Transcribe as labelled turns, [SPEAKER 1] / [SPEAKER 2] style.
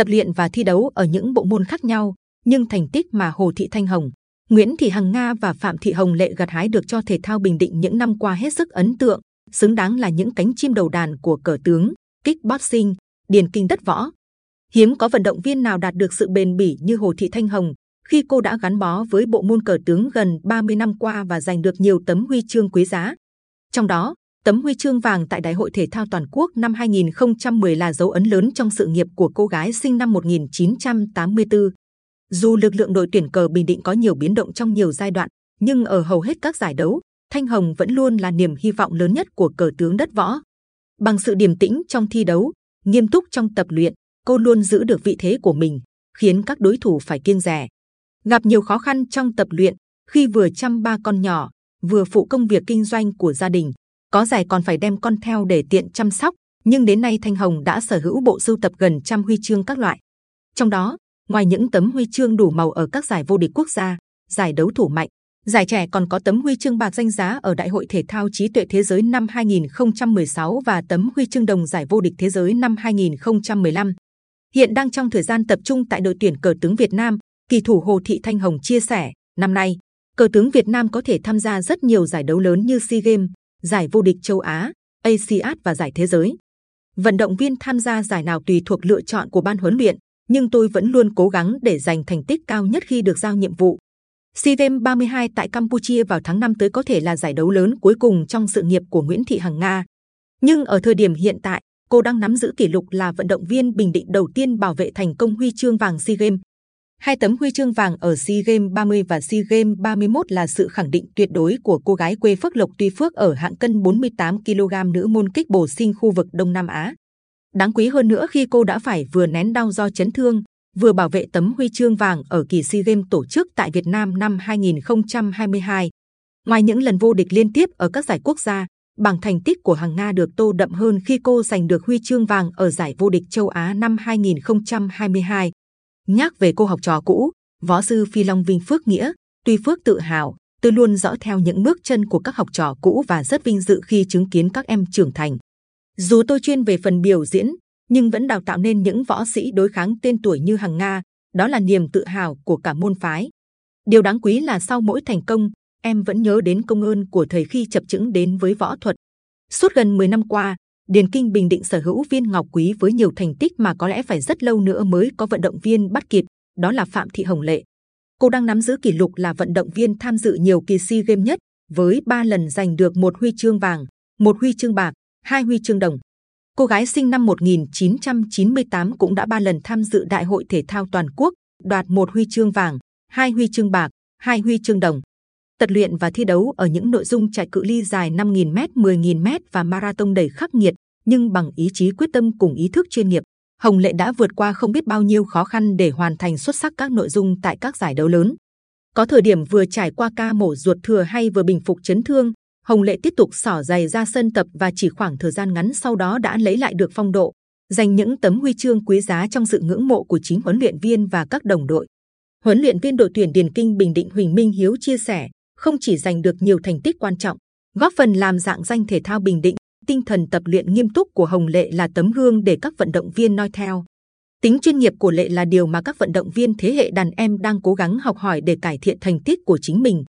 [SPEAKER 1] tập luyện và thi đấu ở những bộ môn khác nhau, nhưng thành tích mà Hồ Thị Thanh Hồng, Nguyễn Thị Hằng Nga và Phạm Thị Hồng Lệ gặt hái được cho thể thao Bình Định những năm qua hết sức ấn tượng, xứng đáng là những cánh chim đầu đàn của cờ tướng, kickboxing, điền kinh đất võ. Hiếm có vận động viên nào đạt được sự bền bỉ như Hồ Thị Thanh Hồng khi cô đã gắn bó với bộ môn cờ tướng gần 30 năm qua và giành được nhiều tấm huy chương quý giá. Trong đó, tấm huy chương vàng tại Đại hội thể thao toàn quốc năm 2010 là dấu ấn lớn trong sự nghiệp của cô gái sinh năm 1984. Dù lực lượng đội tuyển cờ Bình Định có nhiều biến động trong nhiều giai đoạn, nhưng ở hầu hết các giải đấu, Thanh Hồng vẫn luôn là niềm hy vọng lớn nhất của cờ tướng đất võ. Bằng sự điềm tĩnh trong thi đấu, nghiêm túc trong tập luyện, cô luôn giữ được vị thế của mình, khiến các đối thủ phải kiêng dè. Gặp nhiều khó khăn trong tập luyện, khi vừa chăm ba con nhỏ, vừa phụ công việc kinh doanh của gia đình, có giải còn phải đem con theo để tiện chăm sóc. Nhưng đến nay Thanh Hồng đã sở hữu bộ sưu tập gần trăm huy chương các loại. Trong đó, ngoài những tấm huy chương đủ màu ở các giải vô địch quốc gia, giải đấu thủ mạnh, giải trẻ còn có tấm huy chương bạc danh giá ở Đại hội thể thao trí tuệ thế giới năm 2016 và tấm huy chương đồng giải vô địch thế giới năm 2015. Hiện đang trong thời gian tập trung tại đội tuyển cờ tướng Việt Nam, kỳ thủ Hồ Thị Thanh Hồng chia sẻ, năm nay cờ tướng Việt Nam có thể tham gia rất nhiều giải đấu lớn như SEA Games, giải vô địch châu Á, ASEAN và giải thế giới. Vận động viên tham gia giải nào tùy thuộc lựa chọn của ban huấn luyện, nhưng tôi vẫn luôn cố gắng để giành thành tích cao nhất khi được giao nhiệm vụ. SEA Games 32 tại Campuchia vào tháng 5 tới có thể là giải đấu lớn cuối cùng trong sự nghiệp của Nguyễn Thị Hằng Nga. Nhưng ở thời điểm hiện tại, cô đang nắm giữ kỷ lục là vận động viên Bình Định đầu tiên bảo vệ thành công huy chương vàng SEA Games. Hai tấm huy chương vàng ở SEA Games 30 và SEA Games 31 là sự khẳng định tuyệt đối của cô gái quê Phước Lộc Tuy Phước ở hạng cân 48 kg nữ môn kích bổ sinh khu vực Đông Nam Á. Đáng quý hơn nữa khi cô đã phải vừa nén đau do chấn thương, vừa bảo vệ tấm huy chương vàng ở kỳ SEA Games tổ chức tại Việt Nam năm 2022. Ngoài những lần vô địch liên tiếp ở các giải quốc gia, bảng thành tích của Hằng Nga được tô đậm hơn khi cô giành được huy chương vàng ở giải vô địch châu Á năm 2022. Nhắc về cô học trò cũ, võ sư Phi Long Vinh Phước Nghĩa, tuy Phước tự hào, tôi luôn dõi theo những bước chân của các học trò cũ và rất vinh dự khi chứng kiến các em trưởng thành. Dù tôi chuyên về phần biểu diễn, nhưng vẫn đào tạo nên những võ sĩ đối kháng tên tuổi như Hằng Nga, đó là niềm tự hào của cả môn phái. Điều đáng quý là sau mỗi thành công, em vẫn nhớ đến công ơn của thầy khi chập chững đến với võ thuật. Suốt gần 10 năm qua, Điền Kinh Bình Định sở hữu viên ngọc quý với nhiều thành tích mà có lẽ phải rất lâu nữa mới có vận động viên bắt kịp, đó là Phạm Thị Hồng Lệ. Cô đang nắm giữ kỷ lục là vận động viên tham dự nhiều kỳ SEA Games nhất, với 3 lần giành được một huy chương vàng, một huy chương bạc, hai huy chương đồng. Cô gái sinh năm 1998 cũng đã ba lần tham dự Đại hội thể thao toàn quốc, đoạt một huy chương vàng, hai huy chương bạc, hai huy chương đồng. Tập luyện và thi đấu ở những nội dung chạy cự ly dài 5.000m, 10.000m và marathon đầy khắc nghiệt, nhưng bằng ý chí quyết tâm cùng ý thức chuyên nghiệp, Hồng Lệ đã vượt qua không biết bao nhiêu khó khăn để hoàn thành xuất sắc các nội dung tại các giải đấu lớn. Có thời điểm vừa trải qua ca mổ ruột thừa hay vừa bình phục chấn thương, Hồng Lệ tiếp tục xỏ giày ra sân tập và chỉ khoảng thời gian ngắn sau đó đã lấy lại được phong độ, giành những tấm huy chương quý giá trong sự ngưỡng mộ của chính huấn luyện viên và các đồng đội. Huấn luyện viên đội tuyển Điền Kinh Bình Định Huỳnh Minh Hiếu chia sẻ, không chỉ giành được nhiều thành tích quan trọng, góp phần làm dạng danh thể thao Bình Định, tinh thần tập luyện nghiêm túc của Hồng Lệ là tấm gương để các vận động viên noi theo. Tính chuyên nghiệp của Lệ là điều mà các vận động viên thế hệ đàn em đang cố gắng học hỏi để cải thiện thành tích của chính mình.